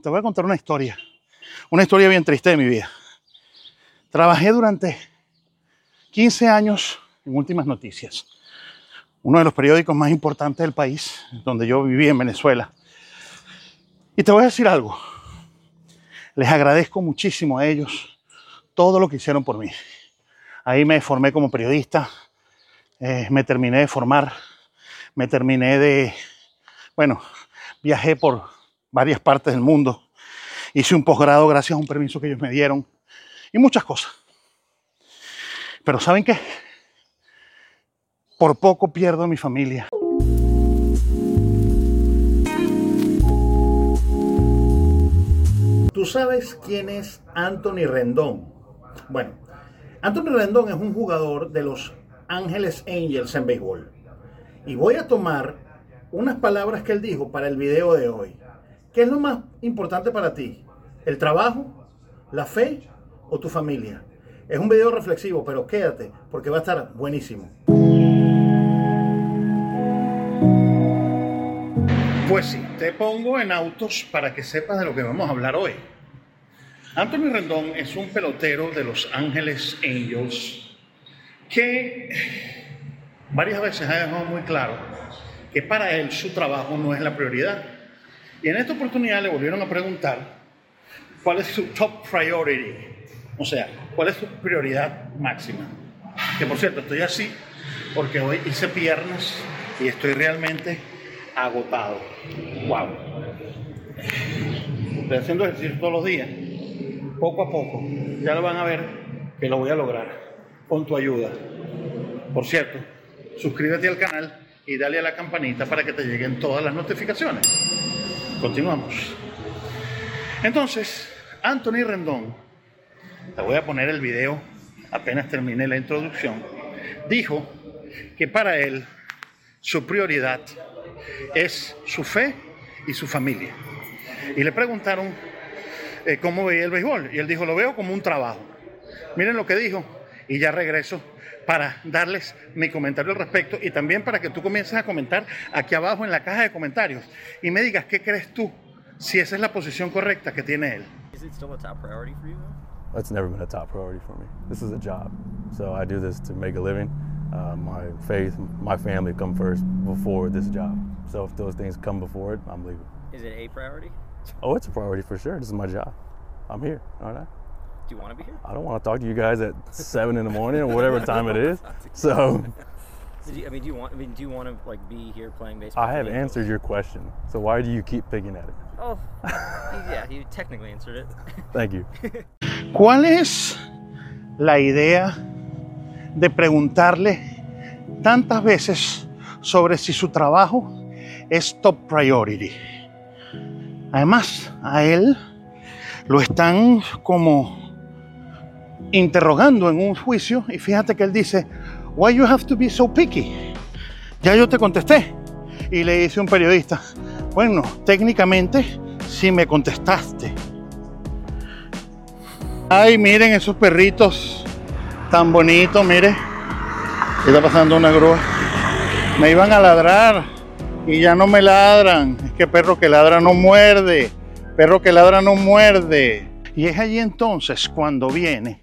te voy a contar una historia. Una historia bien triste de mi vida. Trabajé durante 15 años en Últimas Noticias, uno de los periódicos más importantes del país, donde yo viví en Venezuela. Y te voy a decir algo. Les agradezco muchísimo a ellos todo lo que hicieron por mí. Ahí me formé como periodista, eh, me terminé de formar, me terminé de, bueno, viajé por varias partes del mundo, hice un posgrado gracias a un permiso que ellos me dieron y muchas cosas. Pero ¿saben qué? Por poco pierdo a mi familia. ¿Tú sabes quién es Anthony Rendón? Bueno, Anthony Rendón es un jugador de los Ángeles Angels en béisbol. Y voy a tomar unas palabras que él dijo para el video de hoy. ¿Qué es lo más importante para ti? ¿El trabajo? ¿La fe? ¿O tu familia? Es un video reflexivo, pero quédate porque va a estar buenísimo. Pues sí, te pongo en autos para que sepas de lo que vamos a hablar hoy. Anthony Rendón es un pelotero de Los Ángeles Angels que varias veces ha dejado muy claro que para él su trabajo no es la prioridad. Y en esta oportunidad le volvieron a preguntar cuál es su top priority, o sea, cuál es su prioridad máxima. Que por cierto, estoy así porque hoy hice piernas y estoy realmente agotado. ¡Wow! Estoy haciendo ejercicio todos los días, poco a poco. Ya lo van a ver que lo voy a lograr con tu ayuda. Por cierto, suscríbete al canal y dale a la campanita para que te lleguen todas las notificaciones. Continuamos. Entonces, Anthony Rendón, te voy a poner el video apenas termine la introducción, dijo que para él su prioridad es su fe y su familia. Y le preguntaron eh, cómo veía el béisbol y él dijo, lo veo como un trabajo. Miren lo que dijo y ya regreso para darles mi comentario al respecto y también para que tú comiences a comentar aquí abajo en la caja de comentarios y me digas qué crees tú si esa es la posición correcta que tiene él. Is it still a top priority for you though? It's never been a top priority for me. This is a job. So I do this to make a living. Uh, my faith, my family come first before this job. So if those things come before it, I'm leaving. Is it a priority? Oh, it's a priority for sure. This is my job. I'm here, aren't I? Do you want to be here? I don't want to talk to you guys at seven in the morning or whatever time it is. So Did you, I mean, do you want? I mean, do you want to like be here playing baseball? I have answered your question. So why do you keep picking at it? Oh, yeah, you technically answered it. Thank you. ¿Cuál es la idea de preguntarle tantas veces sobre si su trabajo es top priority? Además, a él lo están como interrogando en un juicio y fíjate que él dice, why you have to be so picky? Ya yo te contesté y le dice un periodista, bueno, técnicamente sí me contestaste. Ay, miren esos perritos tan bonitos, mire. Está pasando una grúa. Me iban a ladrar y ya no me ladran. Es que perro que ladra no muerde. Perro que ladra no muerde. Y es allí entonces cuando viene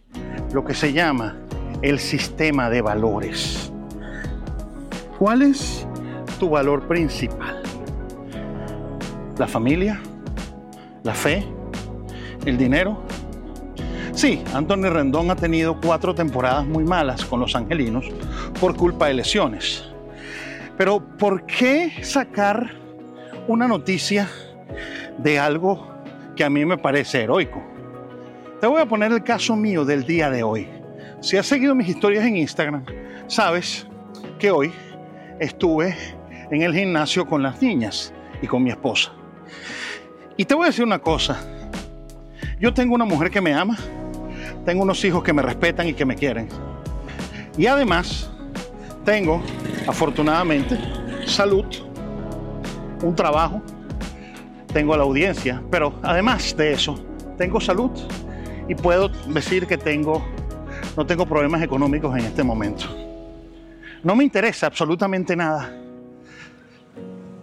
lo que se llama el sistema de valores. ¿Cuál es tu valor principal? ¿La familia? ¿La fe? ¿El dinero? Sí, Anthony Rendón ha tenido cuatro temporadas muy malas con los angelinos por culpa de lesiones. Pero ¿por qué sacar una noticia de algo que a mí me parece heroico? Te voy a poner el caso mío del día de hoy. Si has seguido mis historias en Instagram, sabes que hoy estuve en el gimnasio con las niñas y con mi esposa. Y te voy a decir una cosa. Yo tengo una mujer que me ama, tengo unos hijos que me respetan y que me quieren. Y además, tengo, afortunadamente, salud, un trabajo, tengo la audiencia, pero además de eso, tengo salud y puedo decir que tengo, no tengo problemas económicos en este momento. No me interesa absolutamente nada.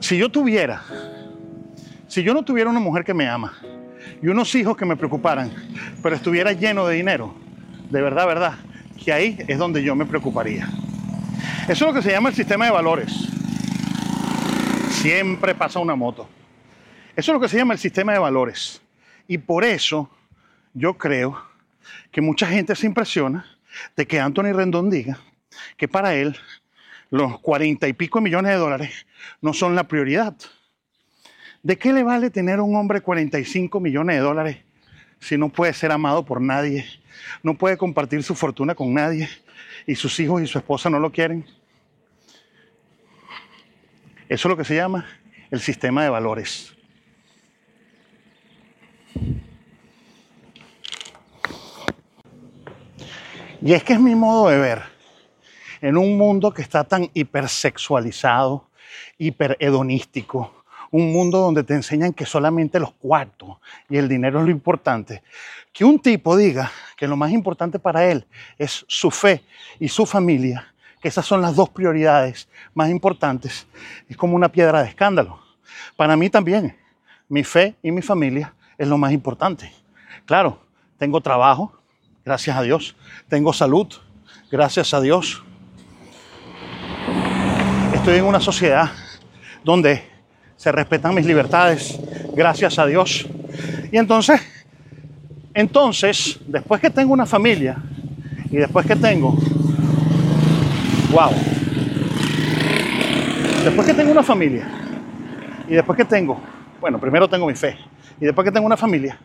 Si yo tuviera, si yo no tuviera una mujer que me ama, y unos hijos que me preocuparan, pero estuviera lleno de dinero, de verdad, verdad, que ahí es donde yo me preocuparía. Eso es lo que se llama el sistema de valores. Siempre pasa una moto. Eso es lo que se llama el sistema de valores. Y por eso yo creo que mucha gente se impresiona de que Anthony Rendón diga que para él los cuarenta y pico millones de dólares no son la prioridad. ¿De qué le vale tener un hombre 45 millones de dólares si no puede ser amado por nadie? No puede compartir su fortuna con nadie y sus hijos y su esposa no lo quieren. Eso es lo que se llama el sistema de valores. Y es que es mi modo de ver. En un mundo que está tan hipersexualizado, hiperhedonístico, un mundo donde te enseñan que solamente los cuartos y el dinero es lo importante, que un tipo diga que lo más importante para él es su fe y su familia, que esas son las dos prioridades más importantes, es como una piedra de escándalo. Para mí también, mi fe y mi familia es lo más importante. Claro, tengo trabajo, gracias a Dios. Tengo salud, gracias a Dios. Estoy en una sociedad donde se respetan mis libertades, gracias a Dios. Y entonces, entonces, después que tengo una familia y después que tengo, wow, después que tengo una familia y después que tengo, bueno, primero tengo mi fe y después que tengo una familia,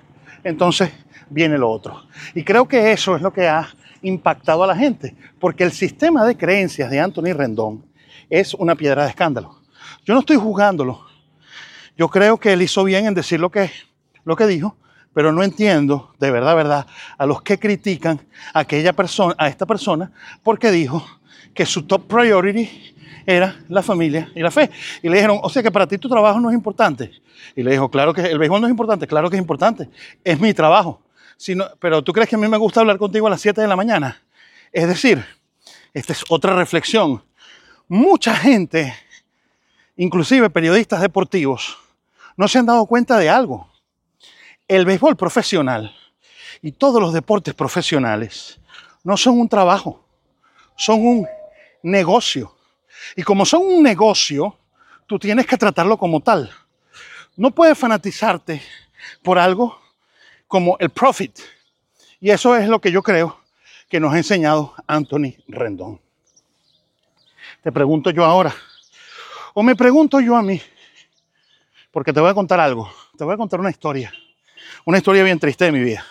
entonces viene lo otro. Y creo que eso es lo que ha impactado a la gente, porque el sistema de creencias de Anthony Rendón es una piedra de escándalo. Yo no estoy juzgándolo. Yo creo que él hizo bien en decir lo que, lo que dijo, pero no entiendo, de verdad, verdad, a los que critican a aquella persona, a esta persona, porque dijo que su top priority era la familia y la fe. Y le dijeron, o sea que para ti tu trabajo no es importante. Y le dijo, claro que el béisbol no es importante, claro que es importante, es mi trabajo. Si pero tú crees que a mí me gusta hablar contigo a las 7 de la mañana. Es decir, esta es otra reflexión. Mucha gente, inclusive periodistas deportivos, no se han dado cuenta de algo. El béisbol profesional y todos los deportes profesionales no son un trabajo, son un negocio. Y como son un negocio, tú tienes que tratarlo como tal. No puedes fanatizarte por algo como el profit. Y eso es lo que yo creo que nos ha enseñado Anthony Rendón. Te pregunto yo ahora, o me pregunto yo a mí, porque te voy a contar algo, te voy a contar una historia, una historia bien triste de mi vida.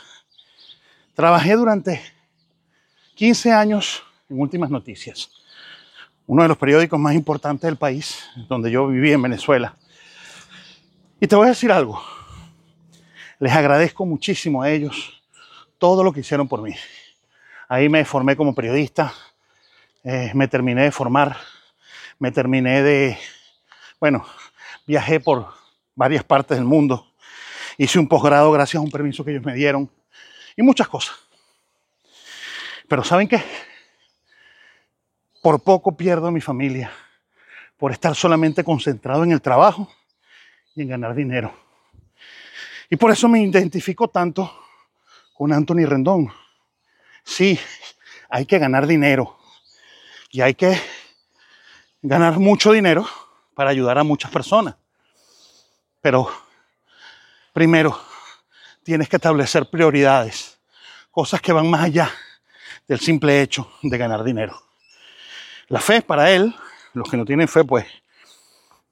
Trabajé durante 15 años en Últimas Noticias, uno de los periódicos más importantes del país, donde yo viví en Venezuela. Y te voy a decir algo, les agradezco muchísimo a ellos todo lo que hicieron por mí. Ahí me formé como periodista, eh, me terminé de formar, me terminé de, bueno, viajé por varias partes del mundo, hice un posgrado gracias a un permiso que ellos me dieron y muchas cosas. Pero ¿saben qué? Por poco pierdo a mi familia, por estar solamente concentrado en el trabajo y en ganar dinero. Y por eso me identifico tanto con Anthony Rendón. Sí, hay que ganar dinero y hay que ganar mucho dinero para ayudar a muchas personas. Pero primero tienes que establecer prioridades, cosas que van más allá del simple hecho de ganar dinero. La fe para él, los que no tienen fe, pues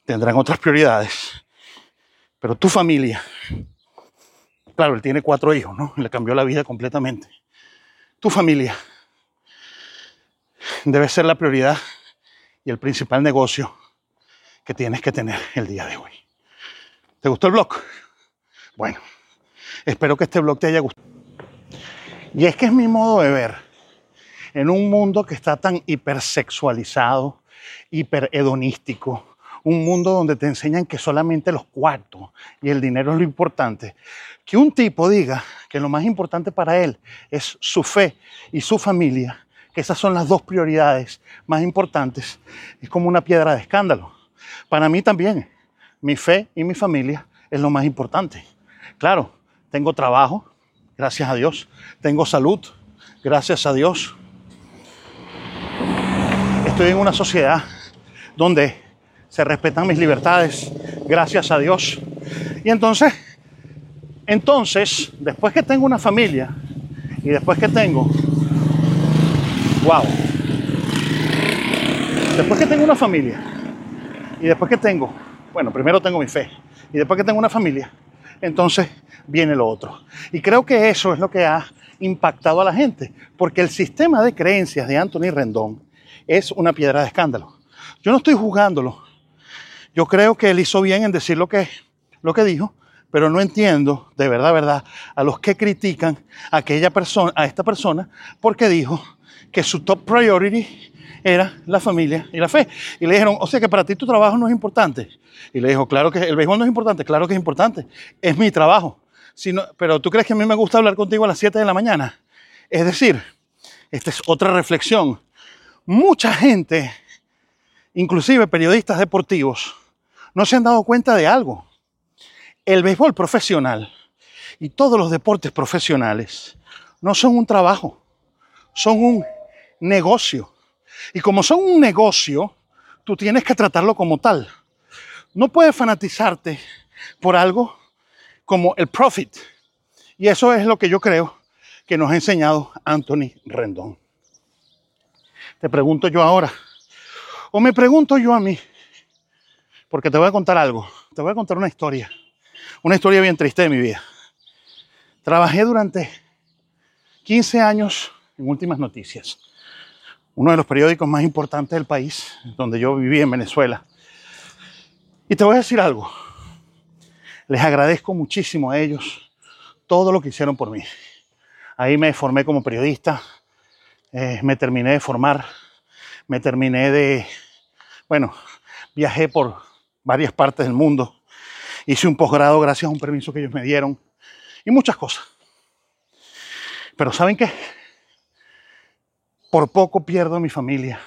tendrán otras prioridades. Pero tu familia, claro, él tiene cuatro hijos, ¿no? Le cambió la vida completamente. Tu familia debe ser la prioridad y el principal negocio que tienes que tener el día de hoy. ¿Te gustó el blog? Bueno, espero que este blog te haya gustado. Y es que es mi modo de ver. En un mundo que está tan hipersexualizado, hiperhedonístico, un mundo donde te enseñan que solamente los cuartos y el dinero es lo importante, que un tipo diga que lo más importante para él es su fe y su familia, que esas son las dos prioridades más importantes, es como una piedra de escándalo. Para mí también, mi fe y mi familia es lo más importante. Claro, tengo trabajo, gracias a Dios, tengo salud, gracias a Dios. Estoy en una sociedad donde se respetan mis libertades, gracias a Dios. Y entonces, entonces, después que tengo una familia y después que tengo, wow, después que tengo una familia y después que tengo, bueno, primero tengo mi fe y después que tengo una familia, entonces viene lo otro. Y creo que eso es lo que ha impactado a la gente, porque el sistema de creencias de Anthony Rendón es una piedra de escándalo. Yo no estoy juzgándolo. Yo creo que él hizo bien en decir lo que, lo que dijo, pero no entiendo, de verdad, verdad, a los que critican a aquella persona, a esta persona, porque dijo que su top priority era la familia y la fe. Y le dijeron, o sea que para ti tu trabajo no es importante. Y le dijo, claro que el béisbol no es importante, claro que es importante, es mi trabajo. Si pero tú crees que a mí me gusta hablar contigo a las 7 de la mañana. Es decir, esta es otra reflexión. Mucha gente, inclusive periodistas deportivos, no se han dado cuenta de algo. El béisbol profesional y todos los deportes profesionales no son un trabajo, son un negocio. Y como son un negocio, tú tienes que tratarlo como tal. No puedes fanatizarte por algo como el profit. Y eso es lo que yo creo que nos ha enseñado Anthony Rendón. Te pregunto yo ahora, o me pregunto yo a mí, porque te voy a contar algo, te voy a contar una historia, una historia bien triste de mi vida. Trabajé durante 15 años en Últimas Noticias, uno de los periódicos más importantes del país, donde yo viví en Venezuela. Y te voy a decir algo, les agradezco muchísimo a ellos todo lo que hicieron por mí. Ahí me formé como periodista, eh, me terminé de formar, me terminé de, bueno, viajé por varias partes del mundo. Hice un posgrado gracias a un permiso que ellos me dieron y muchas cosas. Pero ¿saben qué? Por poco pierdo a mi familia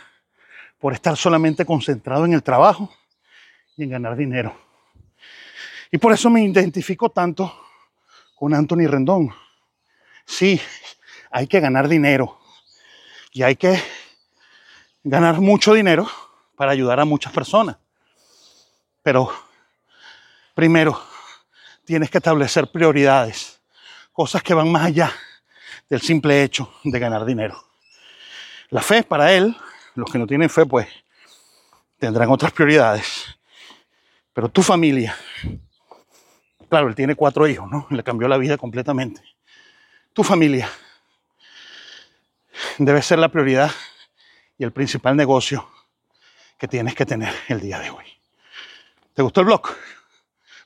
por estar solamente concentrado en el trabajo y en ganar dinero. Y por eso me identifico tanto con Anthony Rendón. Sí, hay que ganar dinero y hay que ganar mucho dinero para ayudar a muchas personas. Pero primero tienes que establecer prioridades, cosas que van más allá del simple hecho de ganar dinero. La fe para él, los que no tienen fe, pues tendrán otras prioridades. Pero tu familia, claro, él tiene cuatro hijos, ¿no? Le cambió la vida completamente. Tu familia debe ser la prioridad y el principal negocio que tienes que tener el día de hoy. ¿Te gustó el blog?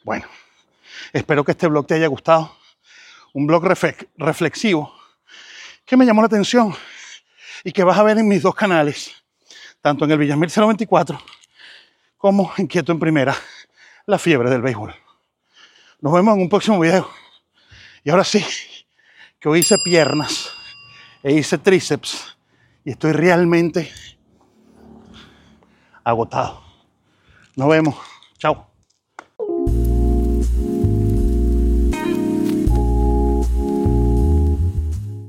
Bueno, espero que este blog te haya gustado. Un blog reflexivo que me llamó la atención y que vas a ver en mis dos canales, tanto en el Villamil 024 como en Quieto en Primera, la fiebre del béisbol. Nos vemos en un próximo video. Y ahora sí, que hoy hice piernas e hice tríceps y estoy realmente agotado. Nos vemos. Chao.